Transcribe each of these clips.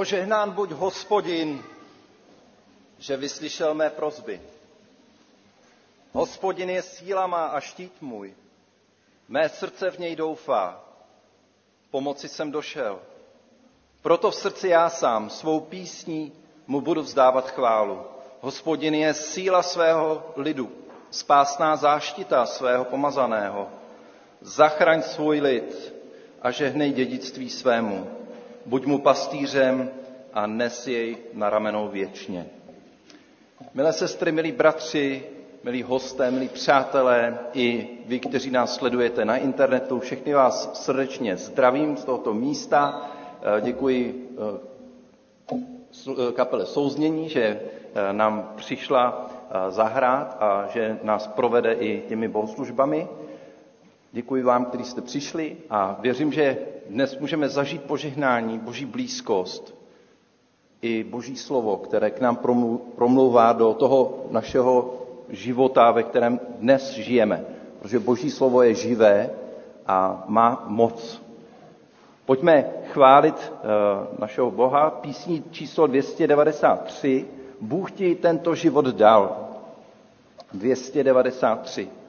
Požehnán buď hospodin, že vyslyšel mé prozby. Hospodin je síla má a štít můj. Mé srdce v něj doufá. Pomoci jsem došel. Proto v srdci já sám svou písní mu budu vzdávat chválu. Hospodin je síla svého lidu, spásná záštita svého pomazaného. Zachraň svůj lid a žehnej dědictví svému. Buď mu pastýřem a nes jej na ramenou věčně. Milé sestry, milí bratři, milí hosté, milí přátelé, i vy, kteří nás sledujete na internetu, všechny vás srdečně zdravím z tohoto místa. Děkuji eh, kapele Souznění, že eh, nám přišla eh, zahrát a že nás provede i těmi bohoslužbami. Děkuji vám, kteří jste přišli a věřím, že dnes můžeme zažít požehnání, boží blízkost i boží slovo, které k nám promlouvá do toho našeho života, ve kterém dnes žijeme. Protože boží slovo je živé a má moc. Pojďme chválit uh, našeho Boha. Písní číslo 293. Bůh ti tento život dal. 293.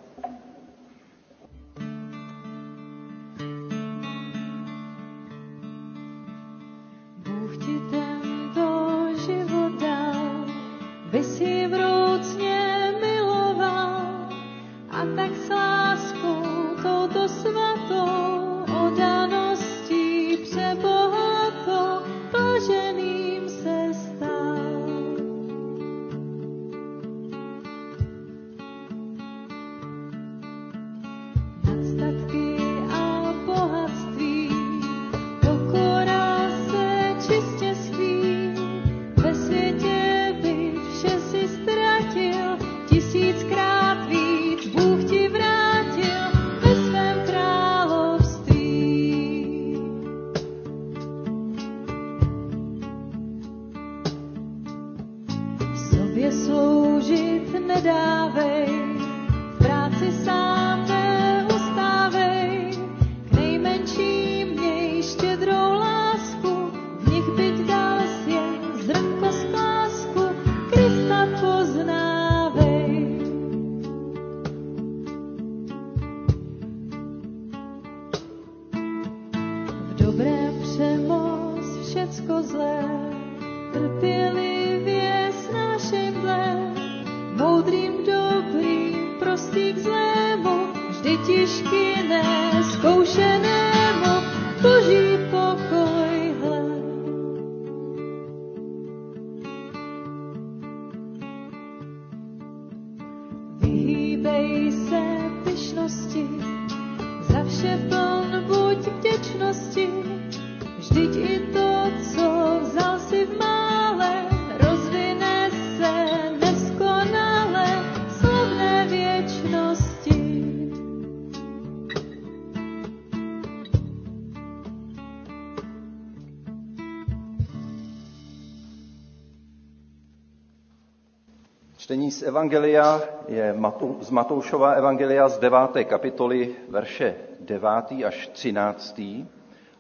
Čtení z Evangelia je z Matoušova Evangelia z 9. kapitoly, verše 9. až 13.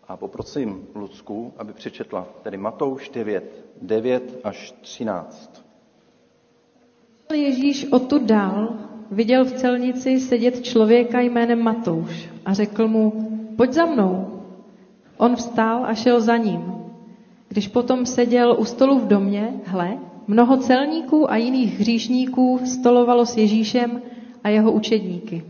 A poprosím Lucku, aby přečetla, tedy Matouš 9, 9 až 13. Ježíš odtud dál viděl v celnici sedět člověka jménem Matouš a řekl mu, pojď za mnou. On vstál a šel za ním. Když potom seděl u stolu v domě, hle, Mnoho celníků a jiných hříšníků stolovalo s Ježíšem a jeho učedníky.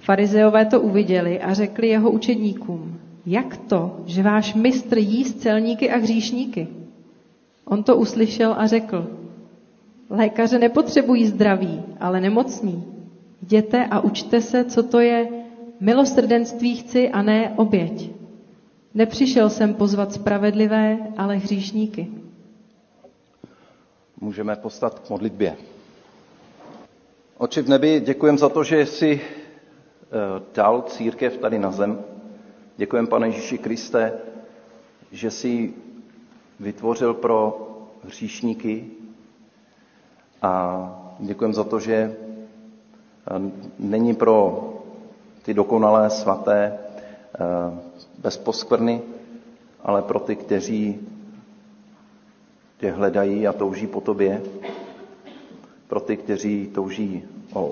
Farizeové to uviděli a řekli jeho učedníkům, jak to, že váš mistr jí s celníky a hříšníky? On to uslyšel a řekl, lékaře nepotřebují zdraví, ale nemocní. Jděte a učte se, co to je milosrdenství chci a ne oběť. Nepřišel jsem pozvat spravedlivé, ale hříšníky můžeme postat k modlitbě. Oči v nebi, děkujeme za to, že jsi eh, dal církev tady na zem. Děkujeme, pane Ježíši Kriste, že jsi vytvořil pro hříšníky a děkujeme za to, že eh, není pro ty dokonalé, svaté, eh, bez poskvrny, ale pro ty, kteří tě hledají a touží po tobě, pro ty, kteří touží o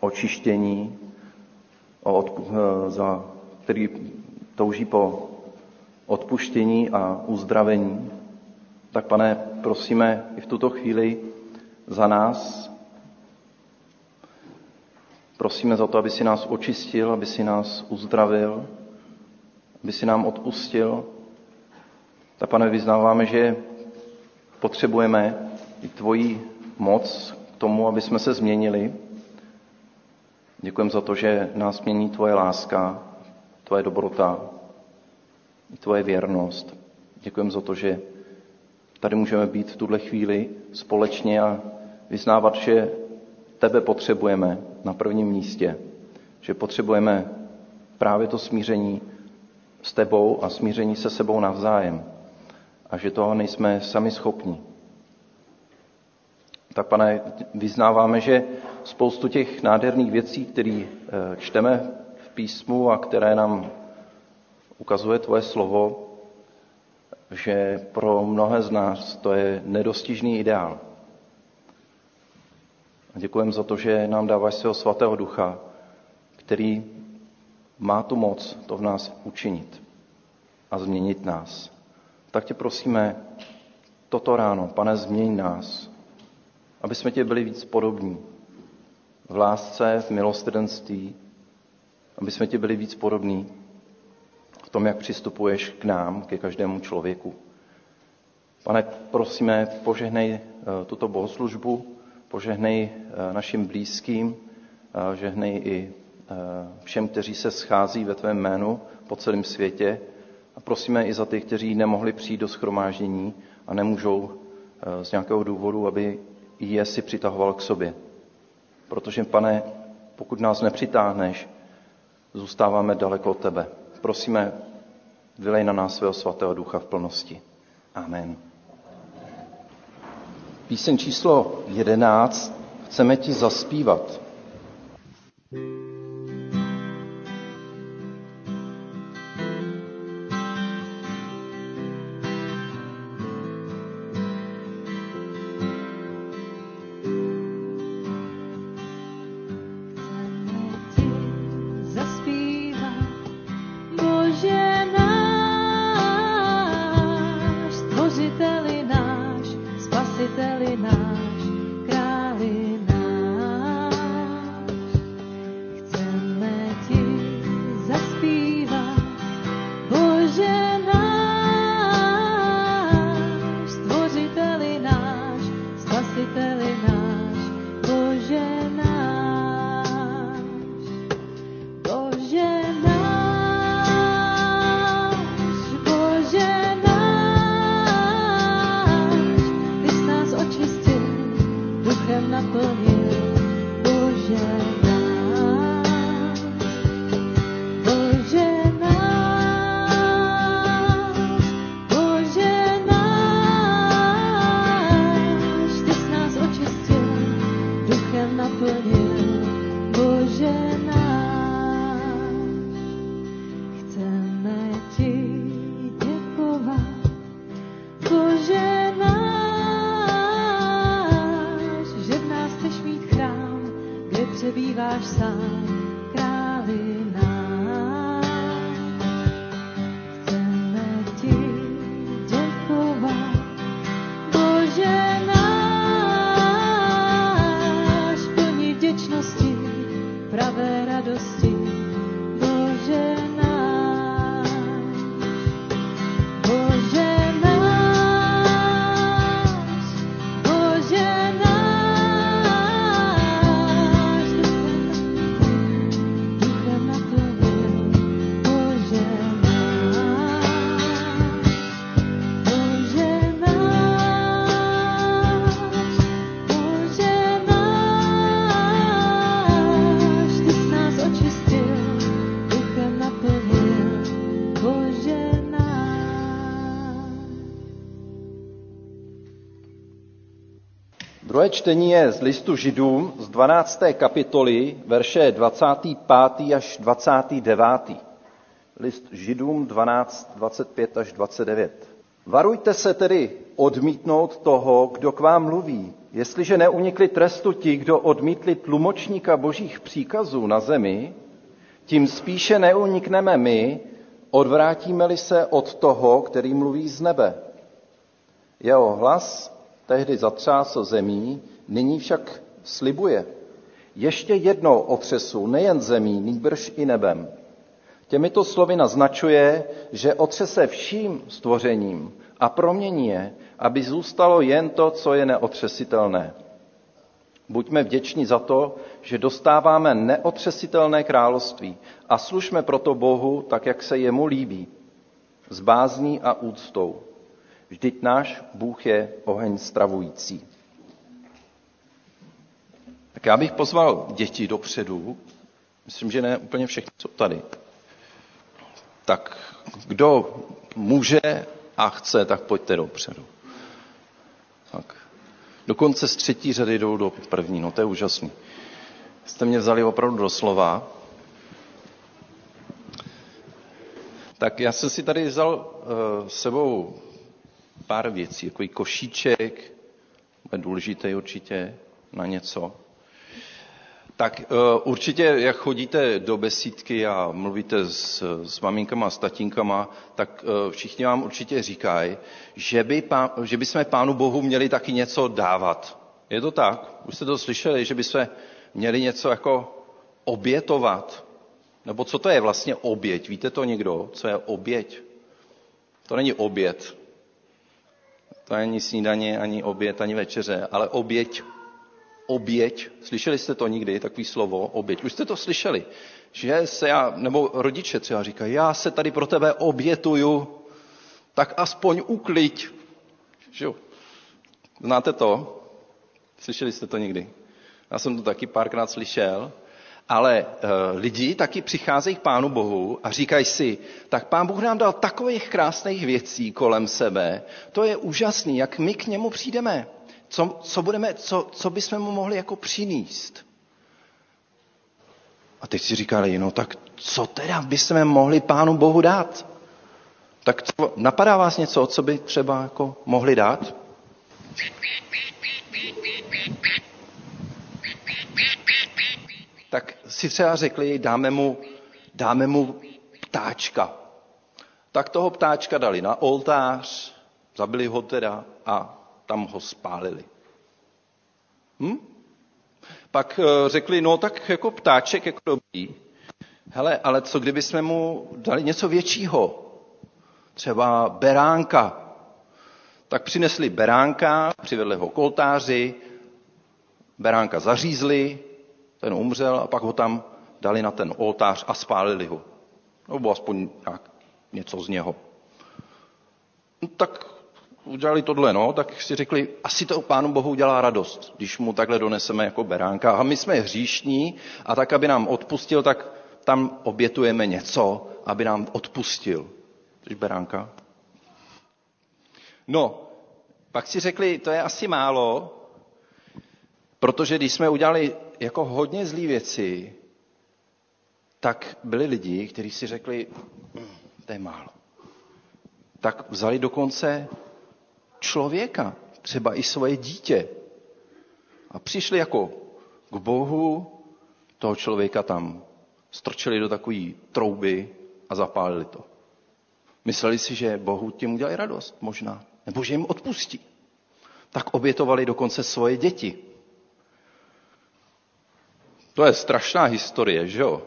očištění, o odpu- eh, za, který touží po odpuštění a uzdravení, tak pane, prosíme i v tuto chvíli za nás. Prosíme za to, aby si nás očistil, aby si nás uzdravil, aby si nám odpustil. Tak pane, vyznáváme, že potřebujeme i tvoji moc k tomu, aby jsme se změnili. Děkujeme za to, že nás mění tvoje láska, tvoje dobrota, tvoje věrnost. Děkujeme za to, že tady můžeme být v tuhle chvíli společně a vyznávat, že tebe potřebujeme na prvním místě, že potřebujeme právě to smíření s tebou a smíření se sebou navzájem a že toho nejsme sami schopni. Tak pane, vyznáváme, že spoustu těch nádherných věcí, které eh, čteme v písmu a které nám ukazuje tvoje slovo, že pro mnohé z nás to je nedostižný ideál. A děkujeme za to, že nám dáváš svého svatého ducha, který má tu moc to v nás učinit a změnit nás. Tak tě prosíme toto ráno, pane, změň nás, aby jsme tě byli víc podobní. V lásce, v milostrdenství, aby jsme tě byli víc podobní v tom, jak přistupuješ k nám, ke každému člověku. Pane, prosíme, požehnej eh, tuto bohoslužbu, požehnej eh, našim blízkým, eh, žehnej i všem, kteří se schází ve tvém jménu po celém světě. A prosíme i za ty, kteří nemohli přijít do schromáždění a nemůžou z nějakého důvodu, aby je si přitahoval k sobě. Protože, pane, pokud nás nepřitáhneš, zůstáváme daleko od tebe. Prosíme, vylej na nás svého svatého ducha v plnosti. Amen. Píseň číslo 11. Chceme ti zaspívat. Druhé čtení je z listu Židům z 12. kapitoly, verše 25. až 29. List Židům 12, 25 až 29. Varujte se tedy odmítnout toho, kdo k vám mluví. Jestliže neunikli trestu ti, kdo odmítli tlumočníka božích příkazů na zemi, tím spíše neunikneme my, odvrátíme-li se od toho, který mluví z nebe. Jeho hlas tehdy zatřásl zemí, nyní však slibuje. Ještě jednou otřesu nejen zemí, nýbrž i nebem. Těmito slovy naznačuje, že otřese vším stvořením a promění je, aby zůstalo jen to, co je neotřesitelné. Buďme vděční za to, že dostáváme neotřesitelné království a služme proto Bohu tak, jak se jemu líbí, s bázní a úctou. Vždyť náš Bůh je oheň stravující. Tak já bych pozval děti dopředu. Myslím, že ne úplně všechny jsou tady. Tak kdo může a chce, tak pojďte dopředu. Tak. Dokonce z třetí řady jdou do první, no to je úžasný. Jste mě vzali opravdu do slova. Tak já jsem si tady vzal uh, sebou pár věcí, jako košíček, je důležité určitě na něco. Tak uh, určitě, jak chodíte do besídky a mluvíte s, s maminkama a s tatínkama, tak uh, všichni vám určitě říkají, že by, pán, že by jsme Pánu Bohu měli taky něco dávat. Je to tak? Už jste to slyšeli, že by jsme měli něco jako obětovat? Nebo co to je vlastně oběť? Víte to někdo? Co je oběť? To není oběd. To není snídaně, ani oběd, ani večeře, ale oběť oběť. Slyšeli jste to nikdy, takový slovo, oběť? Už jste to slyšeli, že se já, nebo rodiče třeba říkají, já se tady pro tebe obětuju, tak aspoň ukliď. Že? Znáte to? Slyšeli jste to někdy? Já jsem to taky párkrát slyšel, ale e, lidi taky přicházejí k Pánu Bohu a říkají si, tak Pán Bůh nám dal takových krásných věcí kolem sebe, to je úžasný, jak my k němu přijdeme co, co, budeme, co, co bychom mu mohli jako přinést. A teď si říkali, no tak co teda bychom mohli Pánu Bohu dát? Tak co, napadá vás něco, co by třeba jako mohli dát? Tak si třeba řekli, dáme mu, dáme mu ptáčka. Tak toho ptáčka dali na oltář, zabili ho teda a tam ho spálili. Hm? Pak eh, řekli, no tak jako ptáček, jako dobrý. Hele, ale co kdyby jsme mu dali něco většího? Třeba beránka. Tak přinesli beránka, přivedli ho k oltáři, beránka zařízli, ten umřel a pak ho tam dali na ten oltář a spálili ho. Nebo aspoň nějak něco z něho. No, tak udělali tohle, no, tak si řekli, asi to Pánu Bohu udělá radost, když mu takhle doneseme jako beránka. A my jsme hříšní a tak, aby nám odpustil, tak tam obětujeme něco, aby nám odpustil. Což beránka. No, pak si řekli, to je asi málo, protože když jsme udělali jako hodně zlý věci, tak byli lidi, kteří si řekli, hm, to je málo. Tak vzali dokonce člověka, třeba i svoje dítě. A přišli jako k Bohu, toho člověka tam strčili do takové trouby a zapálili to. Mysleli si, že Bohu tím udělají radost, možná. Nebo že jim odpustí. Tak obětovali dokonce svoje děti. To je strašná historie, že jo?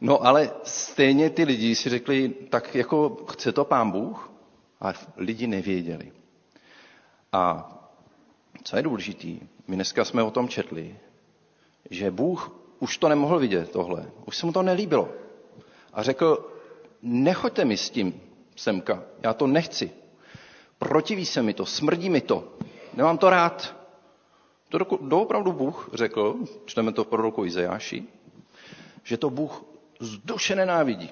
No ale stejně ty lidi si řekli, tak jako chce to pán Bůh? ale lidi nevěděli. A co je důležitý, my dneska jsme o tom četli, že Bůh už to nemohl vidět, tohle. Už se mu to nelíbilo. A řekl, nechoďte mi s tím semka, já to nechci. Protiví se mi to, smrdí mi to, nemám to rád. To doopravdu Bůh řekl, čteme to v proroku Izajáši, že to Bůh z duše nenávidí.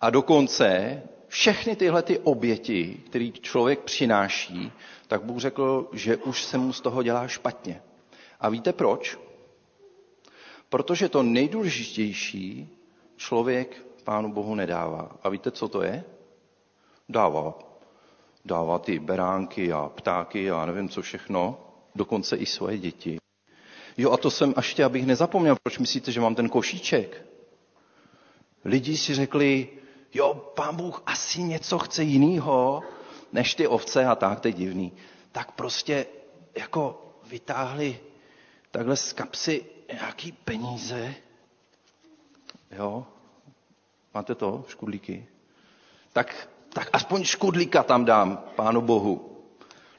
A dokonce všechny tyhle ty oběti, které člověk přináší, tak Bůh řekl, že už se mu z toho dělá špatně. A víte proč? Protože to nejdůležitější člověk Pánu Bohu nedává. A víte, co to je? Dává dávat i beránky a ptáky a nevím co všechno, dokonce i svoje děti. Jo, a to jsem až tě, abych nezapomněl, proč myslíte, že mám ten košíček? Lidi si řekli, jo, pán Bůh asi něco chce jiného, než ty ovce a tak, to je divný. Tak prostě jako vytáhli takhle z kapsy nějaký peníze, jo, máte to, škudlíky? Tak, tak aspoň škudlíka tam dám, pánu Bohu.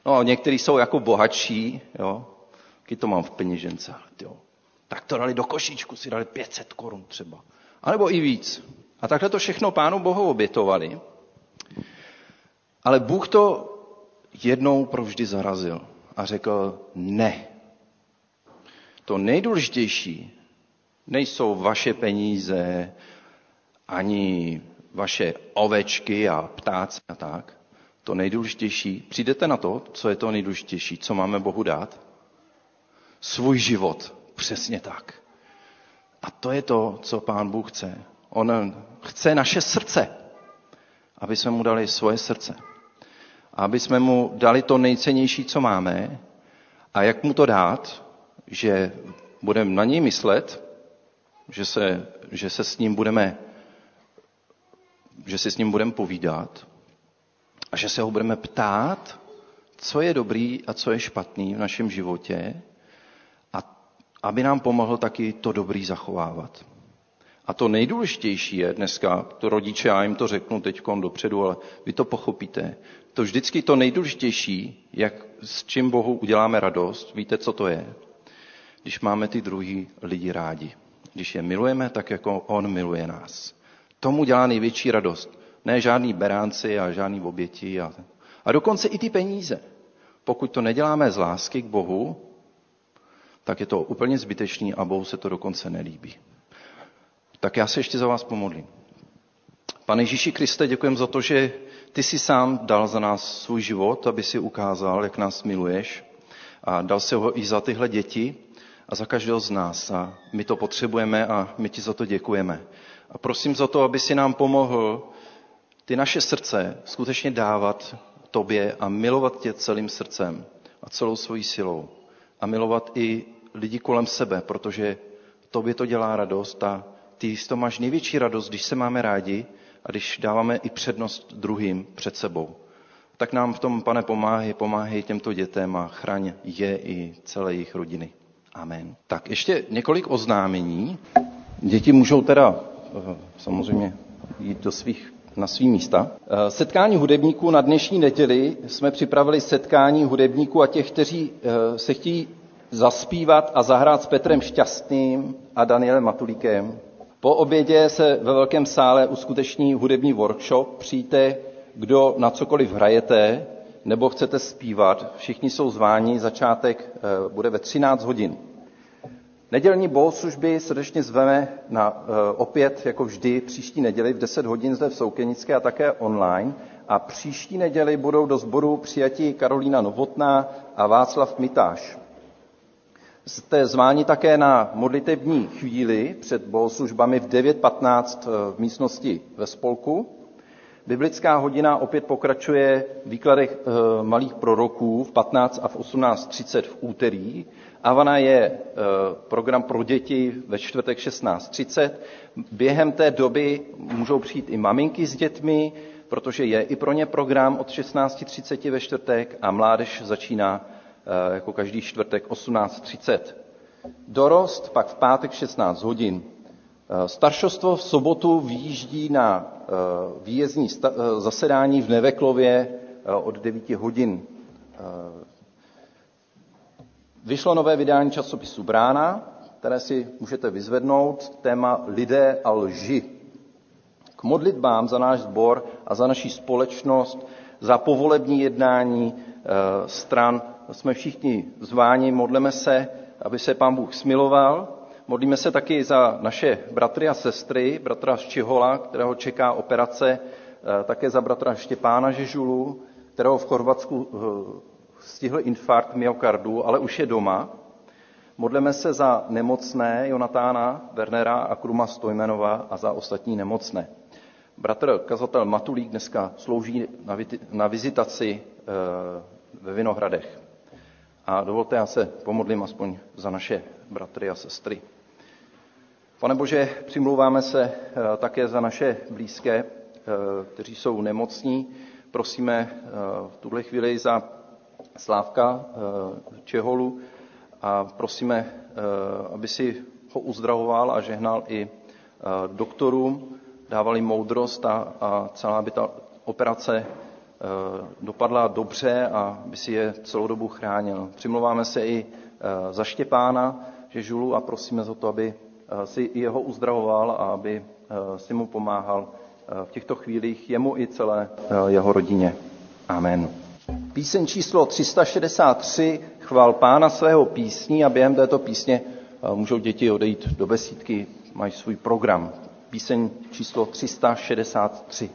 No, někteří jsou jako bohatší, jo, Taky to mám v peněžence, jo. Tak to dali do košíčku, si dali 500 korun třeba. A nebo i víc. A takhle to všechno pánu Bohu obětovali. Ale Bůh to jednou provždy zarazil a řekl ne. To nejdůležitější nejsou vaše peníze, ani vaše ovečky a ptáci a tak. To nejdůležitější, přijdete na to, co je to nejdůležitější, co máme Bohu dát? Svůj život. Přesně tak. A to je to, co Pán Bůh chce. On chce naše srdce, aby jsme mu dali svoje srdce. Aby jsme mu dali to nejcennější, co máme. A jak mu to dát? Že budeme na něj myslet, že se, že se s ním budeme že si s ním budeme povídat a že se ho budeme ptát, co je dobrý a co je špatný v našem životě a aby nám pomohl taky to dobrý zachovávat. A to nejdůležitější je dneska, to rodiče, já jim to řeknu teď dopředu, ale vy to pochopíte, to vždycky to nejdůležitější, jak s čím Bohu uděláme radost, víte, co to je? Když máme ty druhý lidi rádi. Když je milujeme tak, jako On miluje nás. Tomu dělá největší radost. Ne žádný beránci a žádný oběti. A, a dokonce i ty peníze. Pokud to neděláme z lásky k Bohu, tak je to úplně zbytečný a Bohu se to dokonce nelíbí. Tak já se ještě za vás pomodlím. Pane Ježíši Kriste, děkujem za to, že ty jsi sám dal za nás svůj život, aby si ukázal, jak nás miluješ. A dal si ho i za tyhle děti a za každého z nás. A my to potřebujeme a my ti za to děkujeme. A prosím za to, aby si nám pomohl ty naše srdce skutečně dávat tobě a milovat tě celým srdcem a celou svojí silou. A milovat i lidi kolem sebe, protože tobě to dělá radost a ty z toho máš největší radost, když se máme rádi a když dáváme i přednost druhým před sebou. Tak nám v tom, pane, pomáhej, pomáhej těmto dětem a chraň je i celé jejich rodiny. Amen. Tak ještě několik oznámení. Děti můžou teda eh, samozřejmě jít do svých, na svý místa. Eh, setkání hudebníků na dnešní neděli jsme připravili setkání hudebníků a těch, kteří eh, se chtějí zaspívat a zahrát s Petrem Šťastným a Danielem Matulíkem. Po obědě se ve velkém sále uskuteční hudební workshop. Přijďte, kdo na cokoliv hrajete nebo chcete zpívat. Všichni jsou zváni, začátek bude ve 13 hodin. Nedělní bohoslužby srdečně zveme na, e, opět, jako vždy, příští neděli v 10 hodin zde v Soukenické a také online. A příští neděli budou do sboru přijati Karolína Novotná a Václav Mitáš. Jste zváni také na modlitební chvíli před bohoslužbami v 9.15 e, v místnosti ve spolku. Biblická hodina opět pokračuje v výkladech e, malých proroků v 15 a v 18.30 v úterý. Avana je e, program pro děti ve čtvrtek 16.30. Během té doby můžou přijít i maminky s dětmi, protože je i pro ně program od 16.30 ve čtvrtek a mládež začíná e, jako každý čtvrtek 18.30. Dorost pak v pátek 16 hodin. E, staršostvo v sobotu vyjíždí na výjezdní zasedání v Neveklově od 9 hodin Vyšlo nové vydání časopisu Brána, které si můžete vyzvednout, téma Lidé a lži. K modlitbám za náš sbor a za naší společnost, za povolební jednání e, stran jsme všichni zváni, modleme se, aby se pán Bůh smiloval. Modlíme se taky za naše bratry a sestry, bratra Ščihola, kterého čeká operace, e, také za bratra Štěpána Žežulu, kterého v Chorvatsku e, stihl infarkt myokardu, ale už je doma. Modleme se za nemocné Jonatána, Wernera a Kruma Stojmenova a za ostatní nemocné. Bratr kazatel Matulík dneska slouží na, viti- na vizitaci e, ve Vinohradech. A dovolte, já se pomodlím aspoň za naše bratry a sestry. Pane Bože, přimlouváme se e, také za naše blízké, e, kteří jsou nemocní. Prosíme v tuhle chvíli za Slávka e, Čeholu a prosíme, e, aby si ho uzdravoval a žehnal i e, doktorům, dávali moudrost a, a celá by ta operace dopadla dobře a by si je celou dobu chránil. Přimlouváme se i za Štěpána Žežulu a prosíme za to, aby si jeho uzdravoval a aby si mu pomáhal v těchto chvílích jemu i celé jeho rodině. Amen. Píseň číslo 363, chval pána svého písní a během této písně můžou děti odejít do besídky, mají svůj program píseň číslo 363.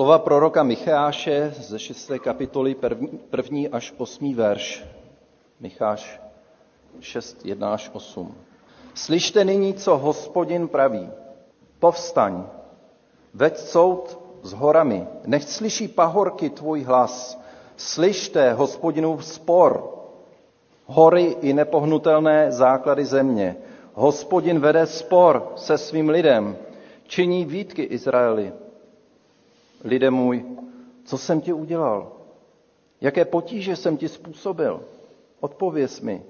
Slova proroka Micháše ze 6. kapitoly první, první až 8. verš. Micháš 6, 1 až 8. Slyšte nyní, co hospodin praví. Povstaň, veď soud s horami, nech slyší pahorky tvůj hlas. Slyšte hospodinův spor, hory i nepohnutelné základy země. Hospodin vede spor se svým lidem, činí výtky Izraeli. Lidé můj, co jsem ti udělal? Jaké potíže jsem ti způsobil? Odpověz mi.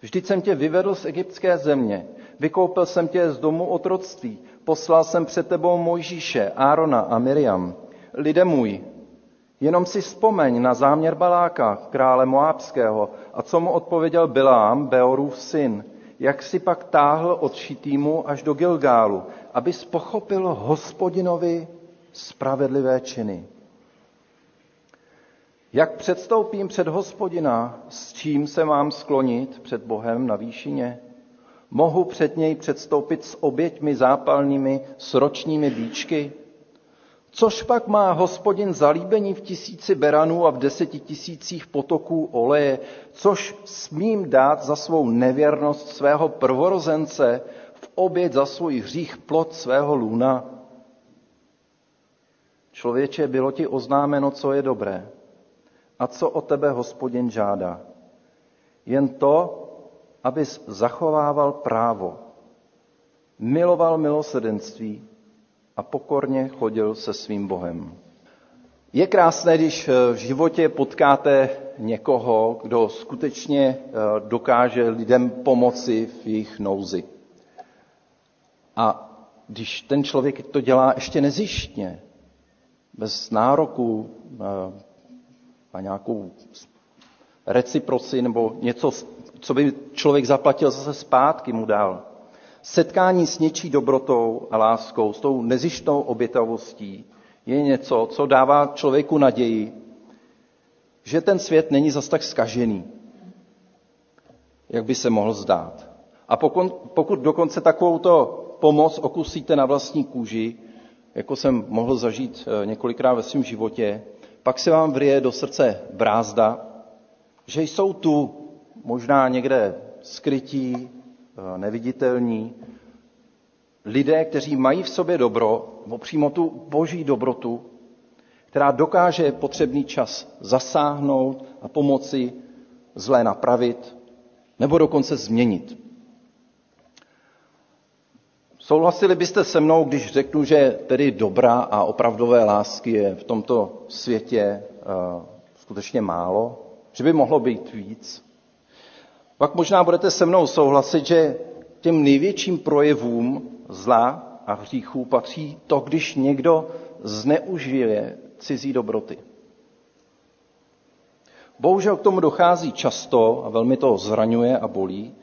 Vždyť jsem tě vyvedl z egyptské země, vykoupil jsem tě z domu otroctví, poslal jsem před tebou Mojžíše, Árona a Miriam. Lidé můj, jenom si vzpomeň na záměr Baláka, krále Moábského, a co mu odpověděl Bilám, Beorův syn, jak si pak táhl od Šitýmu až do Gilgálu, abys pochopil hospodinovi spravedlivé činy. Jak předstoupím před hospodina, s čím se mám sklonit před Bohem na výšině? Mohu před něj předstoupit s oběťmi zápalnými, s ročními bíčky? Což pak má hospodin zalíbení v tisíci beranů a v deseti tisících potoků oleje, což smím dát za svou nevěrnost svého prvorozence, v oběť za svůj hřích plod svého lůna? Člověče, bylo ti oznámeno, co je dobré. A co o tebe hospodin žádá? Jen to, abys zachovával právo, miloval milosrdenství a pokorně chodil se svým Bohem. Je krásné, když v životě potkáte někoho, kdo skutečně eh, dokáže lidem pomoci v jejich nouzi. A když ten člověk to dělá ještě nezištně, bez nároku na, nějakou reciproci nebo něco, co by člověk zaplatil zase zpátky mu dál. Setkání s něčí dobrotou a láskou, s tou nezištnou obětavostí, je něco, co dává člověku naději, že ten svět není zas tak skažený, jak by se mohl zdát. A pokud, pokud dokonce takovouto pomoc okusíte na vlastní kůži, jako jsem mohl zažít eh, několikrát ve svém životě, pak se vám vrije do srdce brázda, že jsou tu možná někde skrytí, eh, neviditelní, lidé, kteří mají v sobě dobro, přímo tu boží dobrotu, která dokáže potřebný čas zasáhnout a pomoci zlé napravit nebo dokonce změnit. Souhlasili byste se mnou, když řeknu, že tedy dobrá a opravdové lásky je v tomto světě uh, skutečně málo? Že by mohlo být víc? Pak možná budete se mnou souhlasit, že těm největším projevům zla a hříchů patří to, když někdo zneužije cizí dobroty. Bohužel k tomu dochází často a velmi to zraňuje a bolí,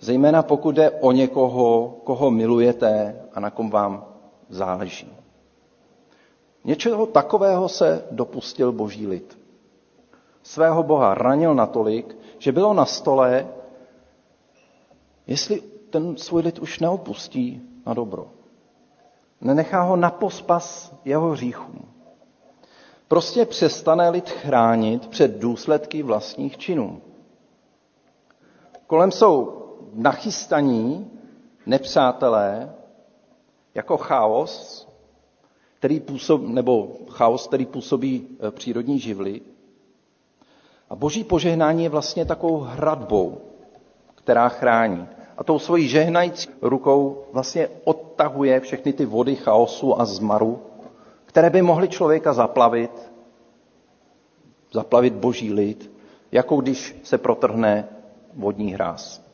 zejména pokud jde o někoho, koho milujete a na kom vám záleží. Něčeho takového se dopustil boží lid. Svého boha ranil natolik, že bylo na stole, jestli ten svůj lid už neopustí na dobro. Nenechá ho na pospas jeho hříchům. Prostě přestane lid chránit před důsledky vlastních činů. Kolem jsou nachystaní nepřátelé jako chaos, který působí, nebo chaos, který působí e, přírodní živly. A boží požehnání je vlastně takovou hradbou, která chrání. A tou svojí žehnající rukou vlastně odtahuje všechny ty vody chaosu a zmaru které by mohly člověka zaplavit, zaplavit boží lid, jako když se protrhne vodní hráz.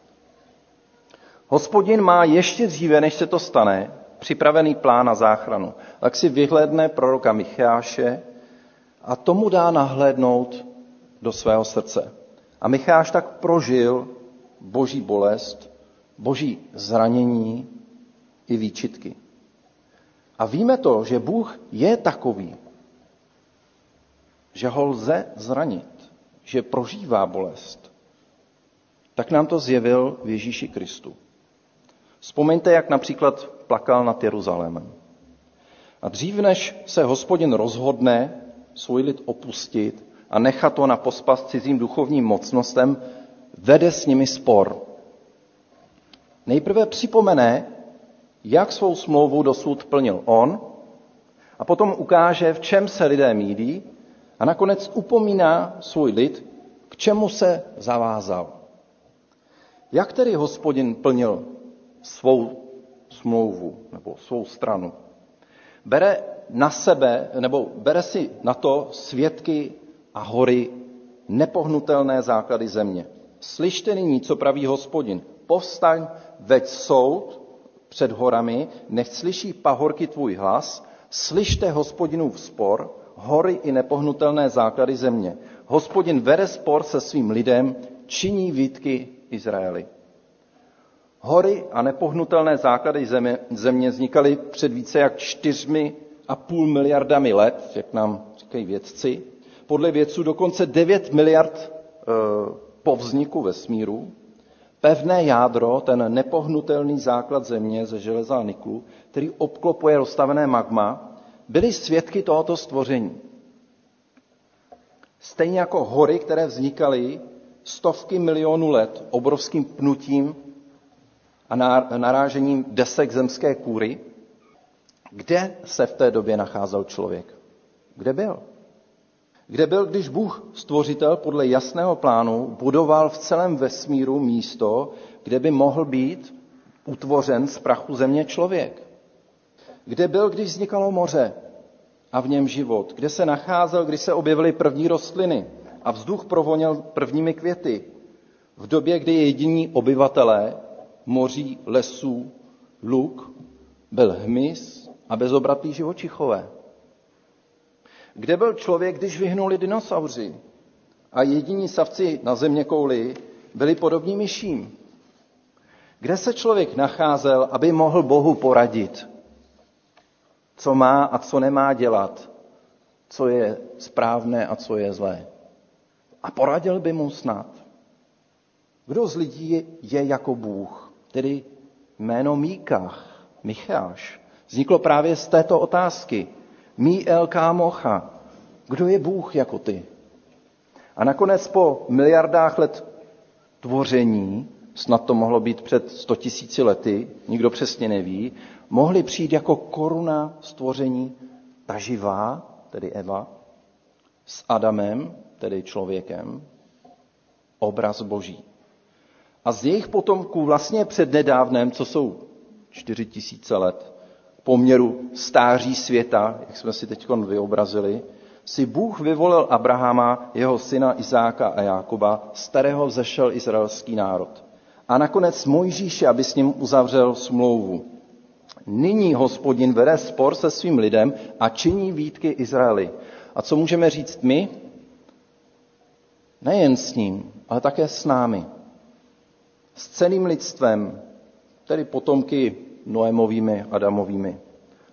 Hospodin má ještě dříve, než se to stane, připravený plán na záchranu. Tak si vyhledne proroka Micháše a tomu dá nahlédnout do svého srdce. A Micháš tak prožil boží bolest, boží zranění i výčitky. A víme to, že Bůh je takový, že ho lze zranit, že prožívá bolest. Tak nám to zjevil v Ježíši Kristu. Vzpomeňte, jak například plakal nad Jeruzalémem. A dřív, než se hospodin rozhodne svůj lid opustit a nechat to na pospas cizím duchovním mocnostem, vede s nimi spor. Nejprve připomene, jak svou smlouvu dosud plnil on, a potom ukáže, v čem se lidé mídí a nakonec upomíná svůj lid, k čemu se zavázal. Jak tedy hospodin plnil svou smlouvu nebo svou stranu? Bere na sebe, nebo bere si na to svědky a hory nepohnutelné základy země. Slyšte nyní, co praví hospodin. Povstaň, veď soud před horami, nech slyší pahorky tvůj hlas, slyšte hospodinův spor, hory i nepohnutelné základy země. Hospodin vede spor se svým lidem, činí výtky Izraeli. Hory a nepohnutelné základy země, země vznikaly před více jak čtyřmi a půl miliardami let, jak nám říkají vědci. Podle vědců dokonce 9 miliard e, po vzniku vesmíru pevné jádro, ten nepohnutelný základ země ze železa a niklu, který obklopuje rozstavené magma, byly svědky tohoto stvoření. Stejně jako hory, které vznikaly stovky milionů let obrovským pnutím a narážením desek zemské kůry, kde se v té době nacházel člověk? Kde byl? Kde byl, když Bůh stvořitel podle jasného plánu budoval v celém vesmíru místo, kde by mohl být utvořen z prachu země člověk? Kde byl, když vznikalo moře a v něm život? Kde se nacházel, když se objevily první rostliny a vzduch provoněl prvními květy? V době, kdy jediní obyvatelé moří, lesů, luk, byl hmyz a bezobratlí živočichové. Kde byl člověk, když vyhnuli dinosauři a jediní savci na země kouli byli podobní myším? Kde se člověk nacházel, aby mohl Bohu poradit, co má a co nemá dělat, co je správné a co je zlé? A poradil by mu snad. Kdo z lidí je jako Bůh? Tedy jméno Míkach, Micháš, vzniklo právě z této otázky. Mí el kámocha, kdo je Bůh jako ty? A nakonec po miliardách let tvoření, snad to mohlo být před 100 tisíci lety, nikdo přesně neví, mohli přijít jako koruna stvoření ta živá, tedy Eva, s Adamem, tedy člověkem, obraz Boží. A z jejich potomků vlastně před nedávnem, co jsou čtyři tisíce let, poměru stáří světa, jak jsme si teď vyobrazili, si Bůh vyvolil Abrahama, jeho syna Izáka a Jákoba, starého vzešel izraelský národ. A nakonec Mojžíše, aby s ním uzavřel smlouvu. Nyní hospodin vede spor se svým lidem a činí výtky Izraeli. A co můžeme říct my? Nejen s ním, ale také s námi. S celým lidstvem, tedy potomky Noémovými, Adamovými.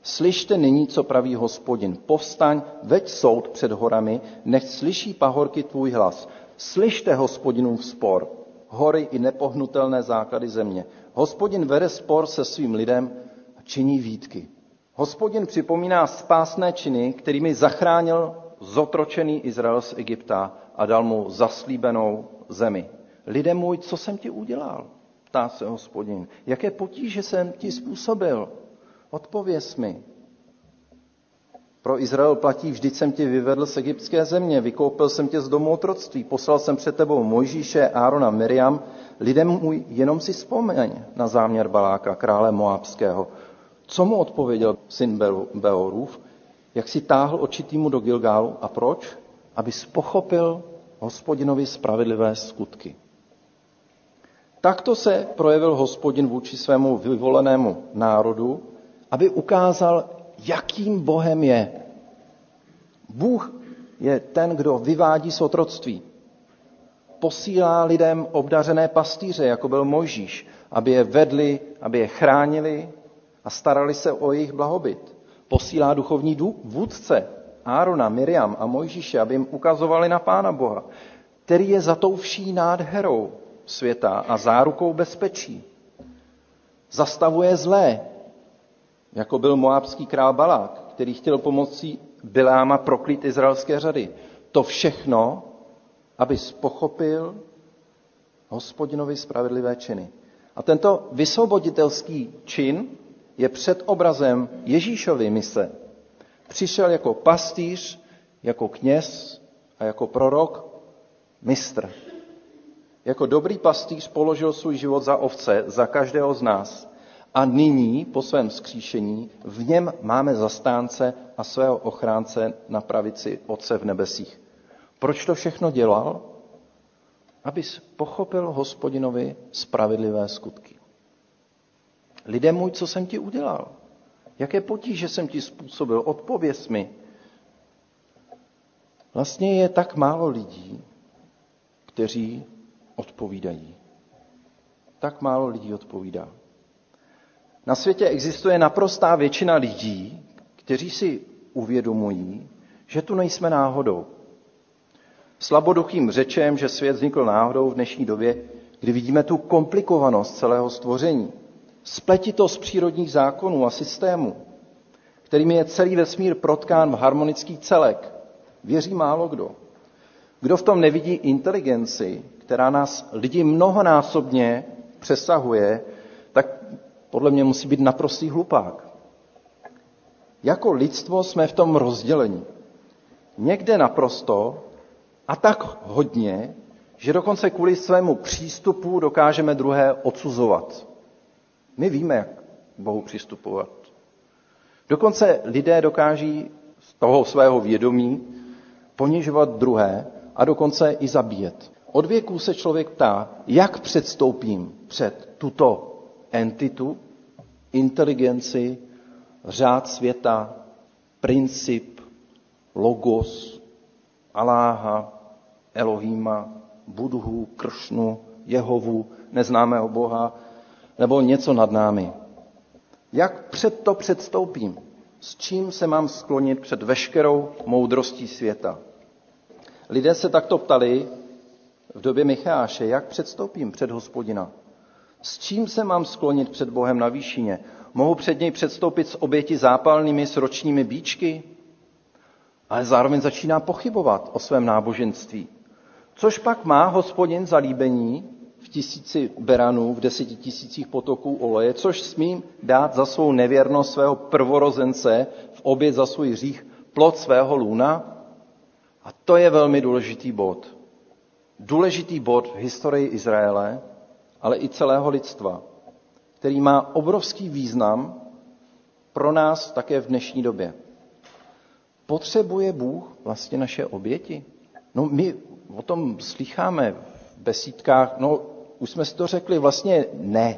Slyšte nyní, co praví hospodin. Povstaň, veď soud před horami, nech slyší pahorky tvůj hlas. Slyšte hospodinův spor, hory i nepohnutelné základy země. Hospodin vede spor se svým lidem a činí výtky. Hospodin připomíná spásné činy, kterými zachránil zotročený Izrael z Egypta a dal mu zaslíbenou zemi. Lidé můj, co jsem ti udělal? Ptá se hospodin. Jaké potíže jsem ti způsobil? Odpověz mi. Pro Izrael platí, vždyť jsem tě vyvedl z egyptské země, vykoupil jsem tě z domu otroctví, poslal jsem před tebou Mojžíše, Árona, Miriam, lidem můj, jenom si vzpomeň na záměr Baláka, krále Moabského. Co mu odpověděl syn Beorův? Jak si táhl očitýmu do Gilgálu a proč? Aby pochopil hospodinovi spravedlivé skutky. Takto se projevil hospodin vůči svému vyvolenému národu, aby ukázal, jakým Bohem je. Bůh je ten, kdo vyvádí z otroctví. Posílá lidem obdařené pastýře, jako byl Mojžíš, aby je vedli, aby je chránili a starali se o jejich blahobyt. Posílá duchovní vůdce, Árona, Miriam a Mojžíše, aby jim ukazovali na Pána Boha, který je za tou vší nádherou světa a zárukou bezpečí. Zastavuje zlé, jako byl moábský král Balák, který chtěl pomocí Biláma proklít izraelské řady. To všechno, aby pochopil hospodinovi spravedlivé činy. A tento vysvoboditelský čin je před obrazem Ježíšovy mise. Přišel jako pastýř, jako kněz a jako prorok, mistr. Jako dobrý pastýř položil svůj život za ovce, za každého z nás. A nyní, po svém skříšení, v něm máme zastánce a svého ochránce na pravici Otce v nebesích. Proč to všechno dělal? Abys pochopil hospodinovi spravedlivé skutky. Lidé můj, co jsem ti udělal? Jaké potíže jsem ti způsobil? Odpověz mi. Vlastně je tak málo lidí, kteří odpovídají. Tak málo lidí odpovídá. Na světě existuje naprostá většina lidí, kteří si uvědomují, že tu nejsme náhodou. Slaboduchým řečem, že svět vznikl náhodou v dnešní době, kdy vidíme tu komplikovanost celého stvoření, spletitost přírodních zákonů a systémů, kterými je celý vesmír protkán v harmonický celek, věří málo kdo. Kdo v tom nevidí inteligenci, která nás lidi mnohonásobně přesahuje, tak podle mě musí být naprostý hlupák. Jako lidstvo jsme v tom rozdělení. někde naprosto a tak hodně, že dokonce kvůli svému přístupu dokážeme druhé odsuzovat. My víme, jak Bohu přistupovat. Dokonce lidé dokáží z toho svého vědomí ponižovat druhé a dokonce i zabíjet. Od věků se člověk ptá, jak předstoupím před tuto entitu, inteligenci, řád světa, princip, logos, Aláha, Elohima, Budhu, Kršnu, Jehovu, neznámého Boha, nebo něco nad námi. Jak před to předstoupím? S čím se mám sklonit před veškerou moudrostí světa? Lidé se takto ptali v době Micháše, jak předstoupím před hospodina? S čím se mám sklonit před Bohem na výšině? Mohu před něj předstoupit s oběti zápalnými s ročními bíčky? Ale zároveň začíná pochybovat o svém náboženství. Což pak má hospodin zalíbení v tisíci beranů, v deseti tisících potoků oleje, což smím dát za svou nevěrnost svého prvorozence v oběd za svůj hřích plod svého lůna? A to je velmi důležitý bod. Důležitý bod v historii Izraele, ale i celého lidstva, který má obrovský význam pro nás také v dnešní době. Potřebuje Bůh vlastně naše oběti? No my o tom slycháme v besídkách, no už jsme si to řekli, vlastně ne.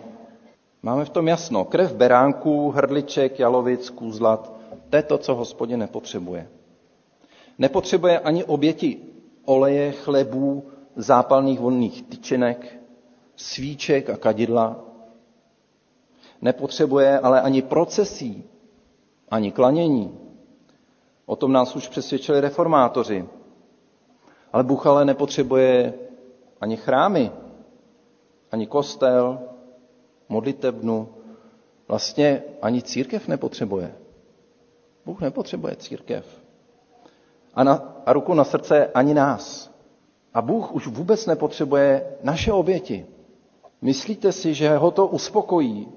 Máme v tom jasno. Krev beránků, hrdliček, jalovic, kůzlat, to je to, co hospodě nepotřebuje. Nepotřebuje ani oběti oleje, chlebů, zápalných vonných tyčinek, svíček a kadidla. Nepotřebuje ale ani procesí, ani klanění. O tom nás už přesvědčili reformátoři. Ale Bůh ale nepotřebuje ani chrámy, ani kostel, modlitebnu, vlastně ani církev nepotřebuje. Bůh nepotřebuje církev. A, na, a ruku na srdce ani nás. A Bůh už vůbec nepotřebuje naše oběti. Myslíte si, že ho to uspokojí,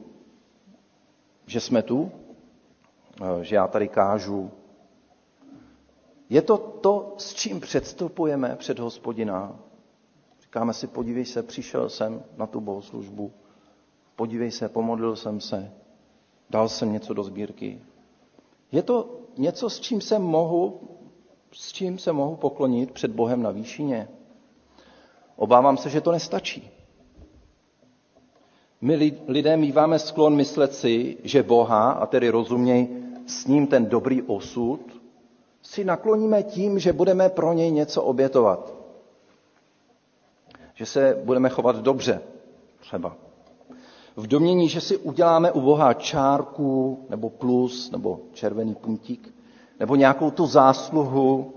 že jsme tu, že já tady kážu? Je to to, s čím předstupujeme před hospodina? Říkáme si, podívej se, přišel jsem na tu bohoslužbu, podívej se, pomodlil jsem se, dal jsem něco do sbírky. Je to něco, s čím se mohu, s čím se mohu poklonit před Bohem na výšině? Obávám se, že to nestačí. My lidé míváme sklon myslet si, že Boha, a tedy rozuměj s ním ten dobrý osud, si nakloníme tím, že budeme pro něj něco obětovat že se budeme chovat dobře, třeba. V domění, že si uděláme u Boha čárku, nebo plus, nebo červený puntík, nebo nějakou tu zásluhu,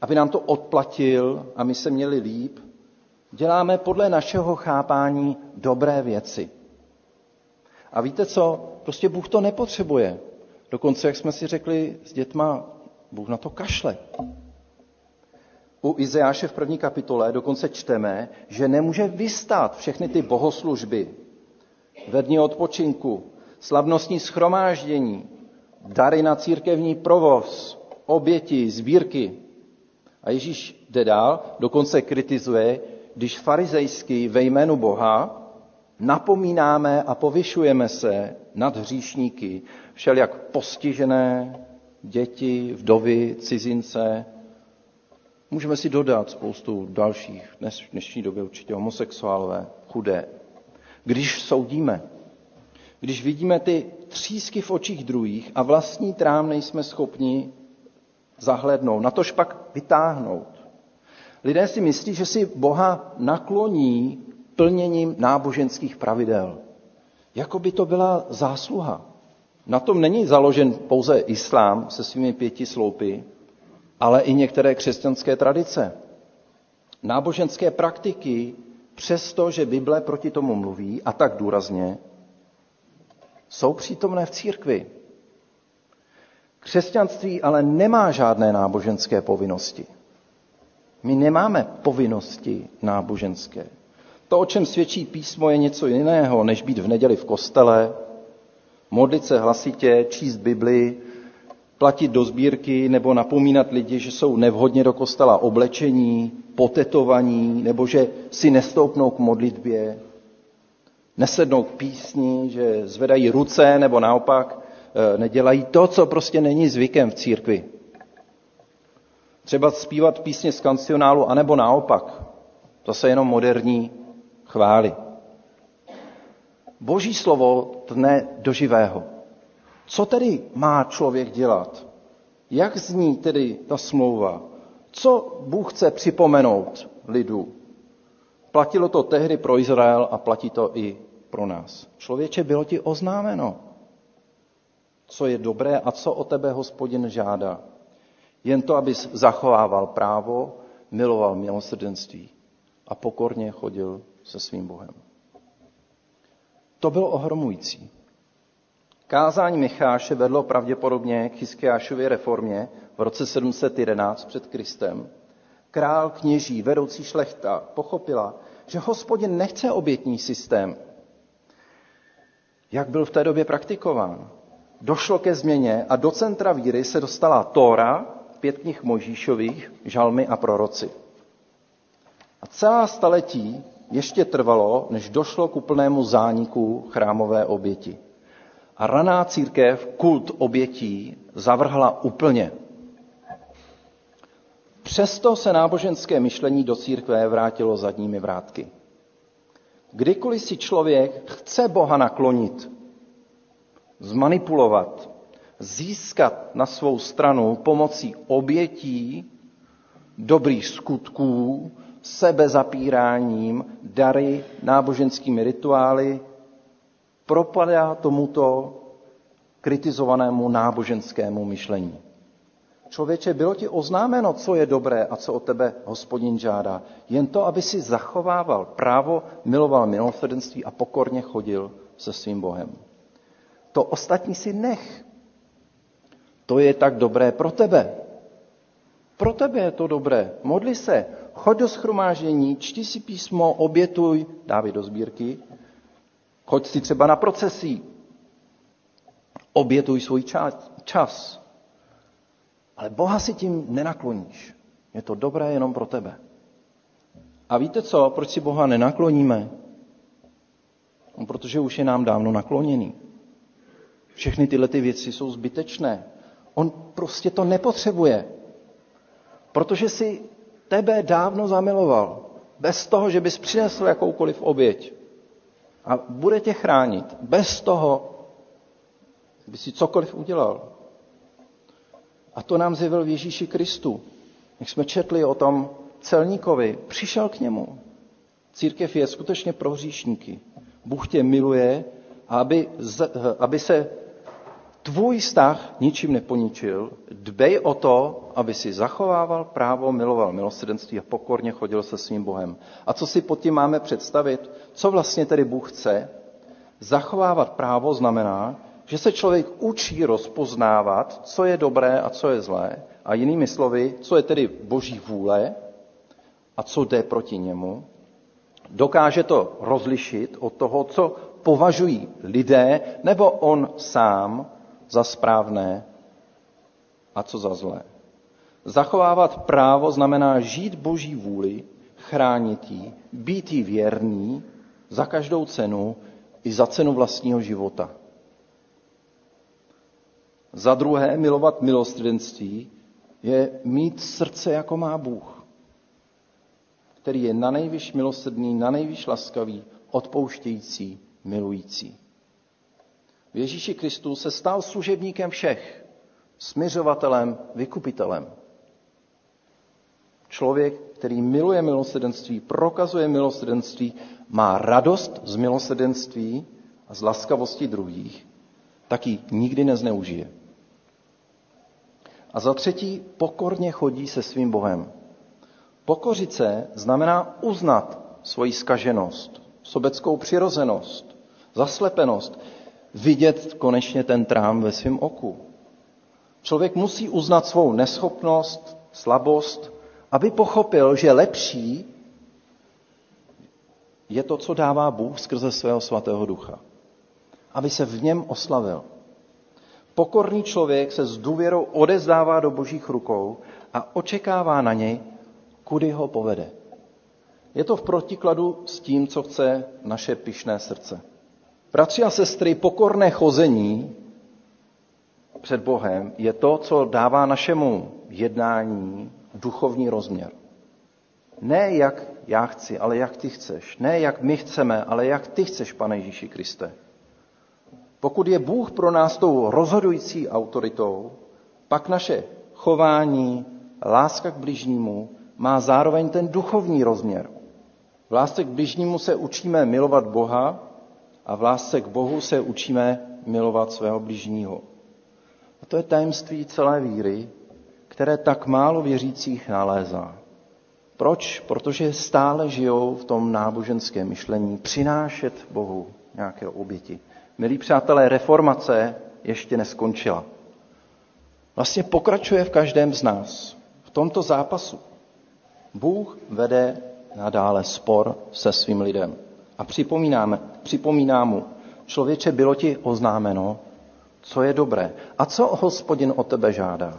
aby nám to odplatil a my se měli líp, děláme podle našeho chápání dobré věci. A víte co? Prostě Bůh to nepotřebuje. Dokonce, jak jsme si řekli s dětma, Bůh na to kašle u Izeáše v první kapitole dokonce čteme, že nemůže vystát všechny ty bohoslužby, ve dní odpočinku, slavnostní schromáždění, dary na církevní provoz, oběti, sbírky. A Ježíš jde dál, dokonce kritizuje, když farizejsky ve jménu Boha napomínáme a povyšujeme se nad hříšníky, všelijak postižené, děti, vdovy, cizince, Můžeme si dodat spoustu dalších, dnes v dnešní době určitě homosexuálové, chudé. Když soudíme, když vidíme ty třísky v očích druhých a vlastní trám nejsme schopni zahlednout, na tož pak vytáhnout. Lidé si myslí, že si Boha nakloní plněním náboženských pravidel. Jako by to byla zásluha. Na tom není založen pouze islám se svými pěti sloupy, ale i některé křesťanské tradice. Náboženské praktiky, přesto, že Bible proti tomu mluví a tak důrazně, jsou přítomné v církvi. Křesťanství ale nemá žádné náboženské povinnosti. My nemáme povinnosti náboženské. To, o čem svědčí písmo, je něco jiného, než být v neděli v kostele, modlit se hlasitě, číst Bibli, platit do sbírky nebo napomínat lidi, že jsou nevhodně do kostela oblečení, potetovaní, nebo že si nestoupnou k modlitbě, nesednou k písni, že zvedají ruce, nebo naopak e, nedělají to, co prostě není zvykem v církvi. Třeba zpívat písně z kancionálu, anebo naopak. Zase jenom moderní chvály. Boží slovo tne do živého. Co tedy má člověk dělat? Jak zní tedy ta smlouva? Co Bůh chce připomenout lidu? Platilo to tehdy pro Izrael a platí to i pro nás. Člověče, bylo ti oznámeno, co je dobré a co o tebe hospodin žádá. Jen to, abys zachovával právo, miloval milosrdenství a pokorně chodil se svým Bohem. To bylo ohromující. Kázání Micháše vedlo pravděpodobně k Hiskiášově reformě v roce 711 před Kristem. Král, kněží, vedoucí šlechta pochopila, že hospodin nechce obětní systém. Jak byl v té době praktikován? Došlo ke změně a do centra víry se dostala Tóra, pět knih Možíšových, žalmy a proroci. A celá staletí ještě trvalo, než došlo k úplnému zániku chrámové oběti. A raná církev kult obětí zavrhla úplně. Přesto se náboženské myšlení do církve vrátilo zadními vrátky. Kdykoliv si člověk chce Boha naklonit, zmanipulovat, získat na svou stranu pomocí obětí, dobrých skutků, sebezapíráním, dary, náboženskými rituály, propadá tomuto kritizovanému náboženskému myšlení. Člověče, bylo ti oznámeno, co je dobré a co od tebe hospodin žádá. Jen to, aby si zachovával právo, miloval milosrdenství a pokorně chodil se svým Bohem. To ostatní si nech. To je tak dobré pro tebe. Pro tebe je to dobré. Modli se, choď do schromáždění, čti si písmo, obětuj, dávej do sbírky, choď si třeba na procesí, obětuj svůj čas. Ale Boha si tím nenakloníš. Je to dobré jenom pro tebe. A víte co, proč si Boha nenakloníme? No, protože už je nám dávno nakloněný. Všechny tyhle ty věci jsou zbytečné. On prostě to nepotřebuje. Protože si tebe dávno zamiloval. Bez toho, že bys přinesl jakoukoliv oběť. A bude tě chránit. Bez toho, by si cokoliv udělal. A to nám zjevil v Ježíši Kristu. Jak jsme četli o tom celníkovi, přišel k němu. Církev je skutečně pro hříšníky. Bůh tě miluje, aby, aby se tvůj vztah ničím neponičil. Dbej o to, aby si zachovával právo, miloval milosrdenství a pokorně chodil se svým Bohem. A co si pod tím máme představit? Co vlastně tedy Bůh chce? Zachovávat právo znamená, že se člověk učí rozpoznávat, co je dobré a co je zlé, a jinými slovy, co je tedy boží vůle a co jde proti němu. Dokáže to rozlišit od toho, co považují lidé nebo on sám za správné a co za zlé. Zachovávat právo znamená žít boží vůli, chránit ji, být jí věrný za každou cenu i za cenu vlastního života. Za druhé, milovat milostřidenství je mít srdce, jako má Bůh, který je na nejvyš milosrdný, na nejvyš laskavý, odpouštějící, milující. V Ježíši Kristu se stal služebníkem všech, smiřovatelem, vykupitelem. Člověk, který miluje milosrdenství, prokazuje milosrdenství, má radost z milosrdenství a z laskavosti druhých, tak ji nikdy nezneužije. A za třetí, pokorně chodí se svým Bohem. Pokořit se znamená uznat svoji skaženost, sobeckou přirozenost, zaslepenost, vidět konečně ten trám ve svém oku. Člověk musí uznat svou neschopnost, slabost, aby pochopil, že lepší je to, co dává Bůh skrze svého svatého ducha. Aby se v něm oslavil. Pokorný člověk se s důvěrou odezdává do božích rukou a očekává na něj, kudy ho povede. Je to v protikladu s tím, co chce naše pyšné srdce. Bratři a sestry, pokorné chození před Bohem je to, co dává našemu jednání duchovní rozměr. Ne jak já chci, ale jak ty chceš. Ne jak my chceme, ale jak ty chceš, pane Ježíši Kriste. Pokud je Bůh pro nás tou rozhodující autoritou, pak naše chování, láska k bližnímu má zároveň ten duchovní rozměr. V lásce k bližnímu se učíme milovat Boha a v lásce k Bohu se učíme milovat svého bližního. A to je tajemství celé víry, které tak málo věřících nalézá. Proč? Protože stále žijou v tom náboženském myšlení přinášet Bohu nějaké oběti. Milí přátelé, reformace ještě neskončila. Vlastně pokračuje v každém z nás. V tomto zápasu. Bůh vede nadále spor se svým lidem. A připomínáme, připomíná mu, člověče, bylo ti oznámeno, co je dobré a co hospodin o tebe žádá,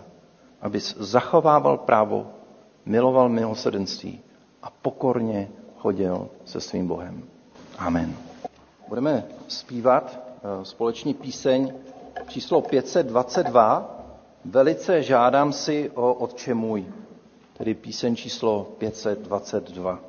abys zachovával právo, miloval milosrdenství a pokorně chodil se svým Bohem. Amen. Budeme zpívat eh, společný píseň číslo 522. Velice žádám si o Otče můj, tedy píseň číslo 522.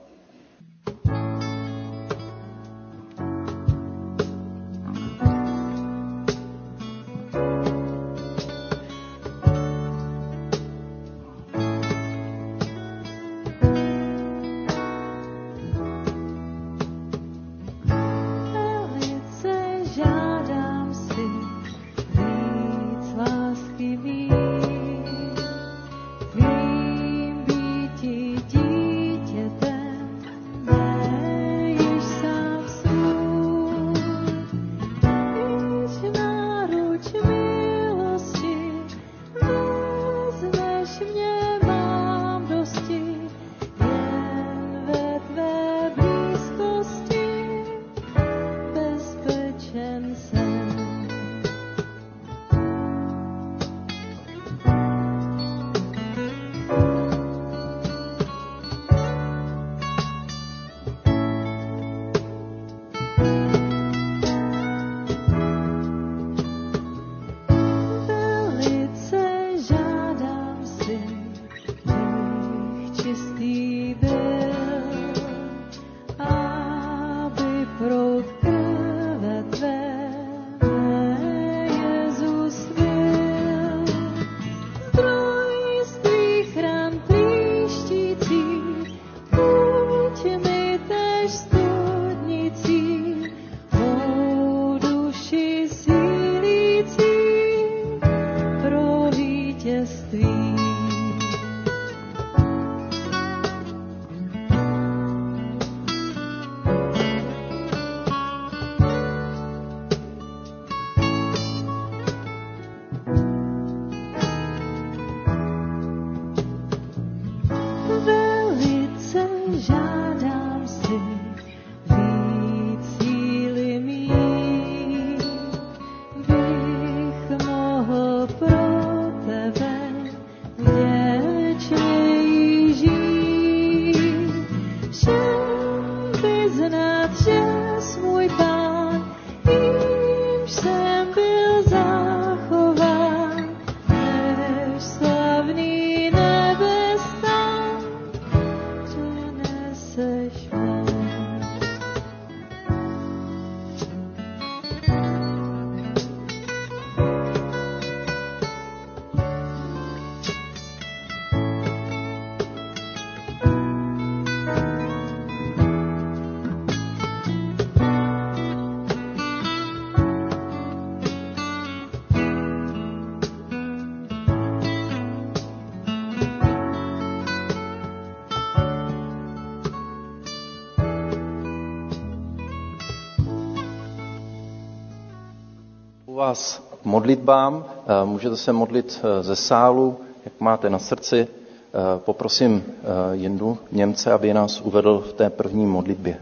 vás k modlitbám. Eh, můžete se modlit eh, ze sálu, jak máte na srdci. Eh, poprosím Jindu Němce, aby nás uvedl v té první modlitbě.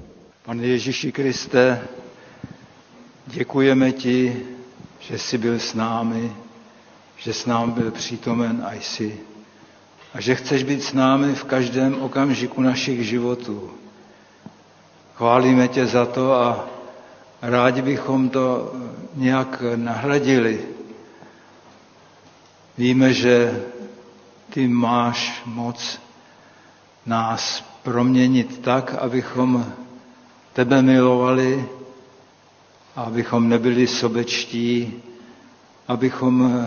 Pane Ježíši Kriste, děkujeme ti, že jsi byl s námi že s námi byl přítomen a jsi. A že chceš být s námi v každém okamžiku našich životů. Chválíme tě za to a rádi bychom to nějak nahradili. Víme, že ty máš moc nás proměnit tak, abychom tebe milovali, abychom nebyli sobečtí, abychom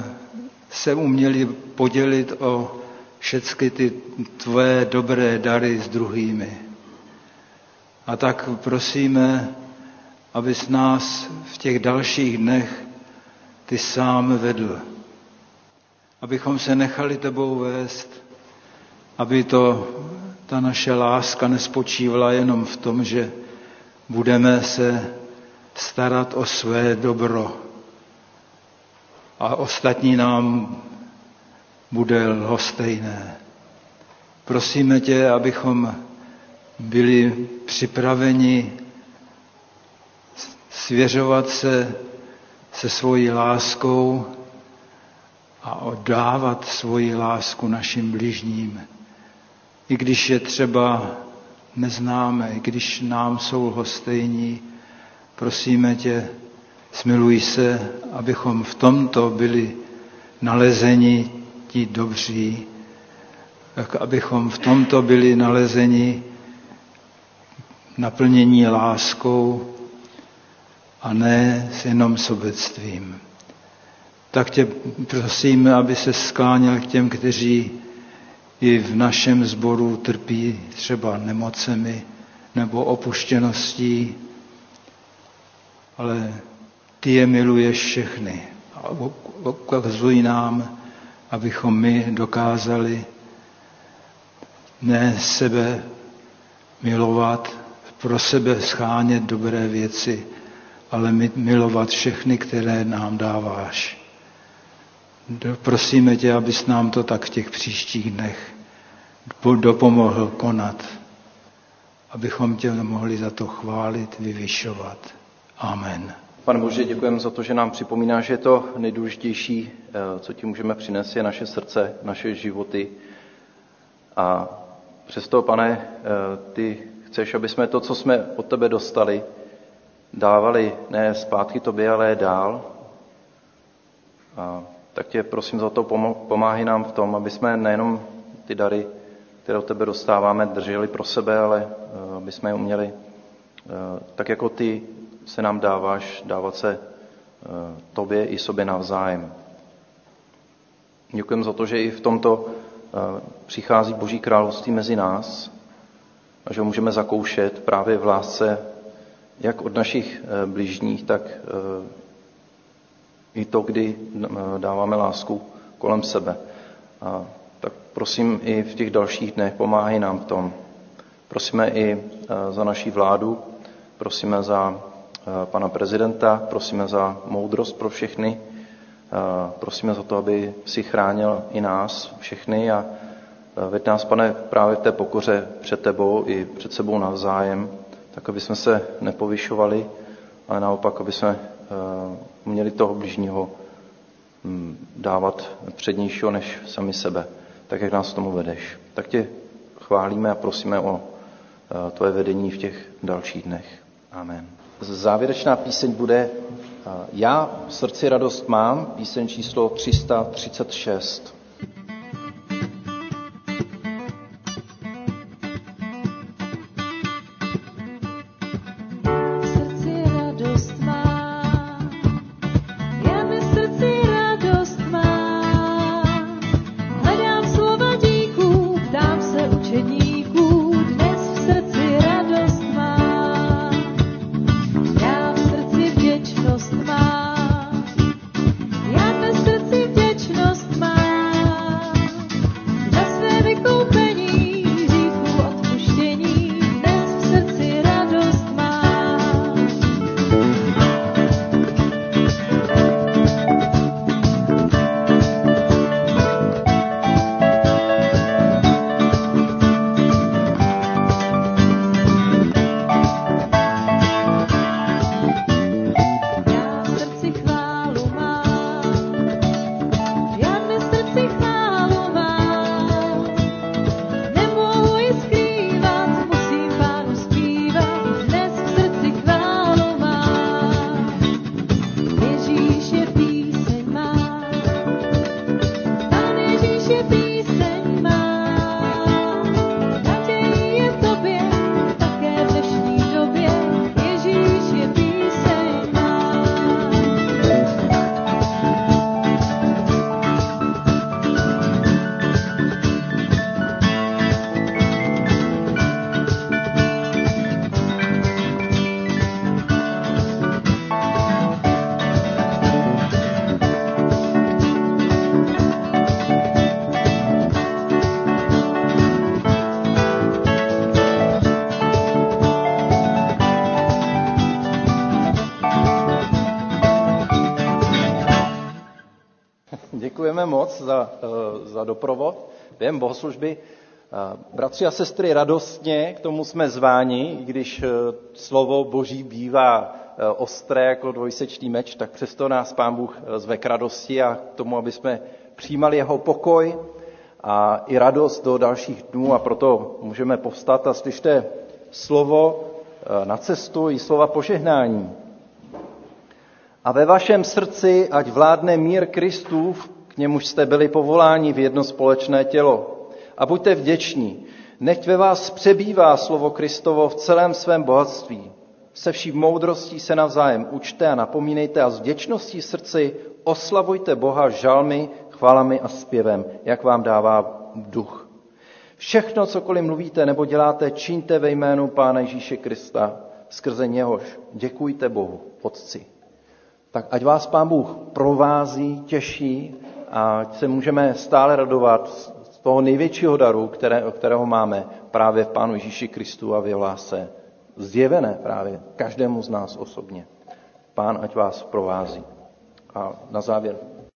se uměli podělit o všechny ty tvoje dobré dary s druhými. A tak prosíme, abys nás v těch dalších dnech ty sám vedl. Abychom se nechali tebou vést, aby to, ta naše láska nespočívala jenom v tom, že budeme se starat o své dobro a ostatní nám bude lhostejné. Prosíme tě, abychom byli připraveni svěřovat se se svojí láskou a oddávat svoji lásku našim bližním. I když je třeba neznáme, i když nám jsou lhostejní, prosíme tě, smiluj se, abychom v tomto byli nalezeni ti dobří, tak abychom v tomto byli nalezeni naplnění láskou a ne s jenom sobectvím. Tak tě prosím, aby se skláněl k těm, kteří i v našem sboru trpí třeba nemocemi nebo opuštěností, ale ty je miluješ všechny a ukazuj nám, abychom my dokázali ne sebe milovat, pro sebe schánět dobré věci, ale milovat všechny, které nám dáváš. Prosíme tě, abys nám to tak v těch příštích dnech dopomohl konat, abychom tě mohli za to chválit, vyvyšovat. Amen. Pane Bože, děkujeme za to, že nám připomíná, že to nejdůležitější, eh, co ti můžeme přinést, je naše srdce, naše životy. A přesto, pane, eh, ty chceš, aby jsme to, co jsme od tebe dostali, dávali ne zpátky tobě, ale dál. A tak tě prosím za to, pomáhej nám v tom, aby jsme nejenom ty dary, které od tebe dostáváme, drželi pro sebe, ale eh, aby jsme je uměli tak jako ty se nám dáváš, dávat se eh, tobě i sobě navzájem. Děkujeme za to, že i v tomto eh, přichází Boží království mezi nás a že ho můžeme zakoušet právě v lásce jak od našich eh, bližních, tak i to, kdy dáváme lásku kolem sebe. A tak prosím i v těch dalších dnech pomáhej nám v tom. Prosíme i za naší vládu, prosíme za Eh, pana prezidenta, prosíme za moudrost pro všechny, eh, prosíme za to, aby si chránil i nás všechny a eh, veď nás, pane, právě v té pokoře před tebou i před sebou navzájem, tak aby jsme se nepovyšovali, ale naopak, aby jsme měli toho bližního hm, dávat přednějšího než sami sebe, tak jak nás tomu vedeš. Tak tě chválíme a prosíme o tvoje vedení v těch dalších dnech. Amen. Závěrečná píseň bude Já v srdci radost mám, píseň číslo 336. děkujeme moc za, eh, za doprovod během bohoslužby. Eh, bratři a sestry, radostně k tomu jsme zváni, i když slovo Boží bývá ostré jako dvojsečný meč, tak přesto nás Pán Bůh zve k radosti a k tomu, aby jsme přijímali jeho pokoj a i radost do dalších dnů a proto můžeme povstat a slyšte slovo na cestu i slova požehnání. A ve vašem srdci ať vládne mír Kristův, k němuž jste byli povoláni v jedno společné tělo. A buďte vděční. Nechť ve vás přebývá slovo Kristovo v celém svém bohatství. Se vší moudrostí se navzájem učte a napomínejte a s vděčností srdci oslavujte Boha žalmy, chválami a zpěvem, jak vám dává duch. Všechno, cokoliv mluvíte nebo děláte, čiňte ve jménu Pána Ježíše Krista, skrze něhož děkujte Bohu, Otci. Tak ať vás Pán Bůh provází, těší a se můžeme stále radovat z toho největšího daru, které, kterého máme právě v Pánu Ježíši Kristu a v jeho lásce. Zjevené právě každému z nás osobně. Pán ať vás provází. A na závěr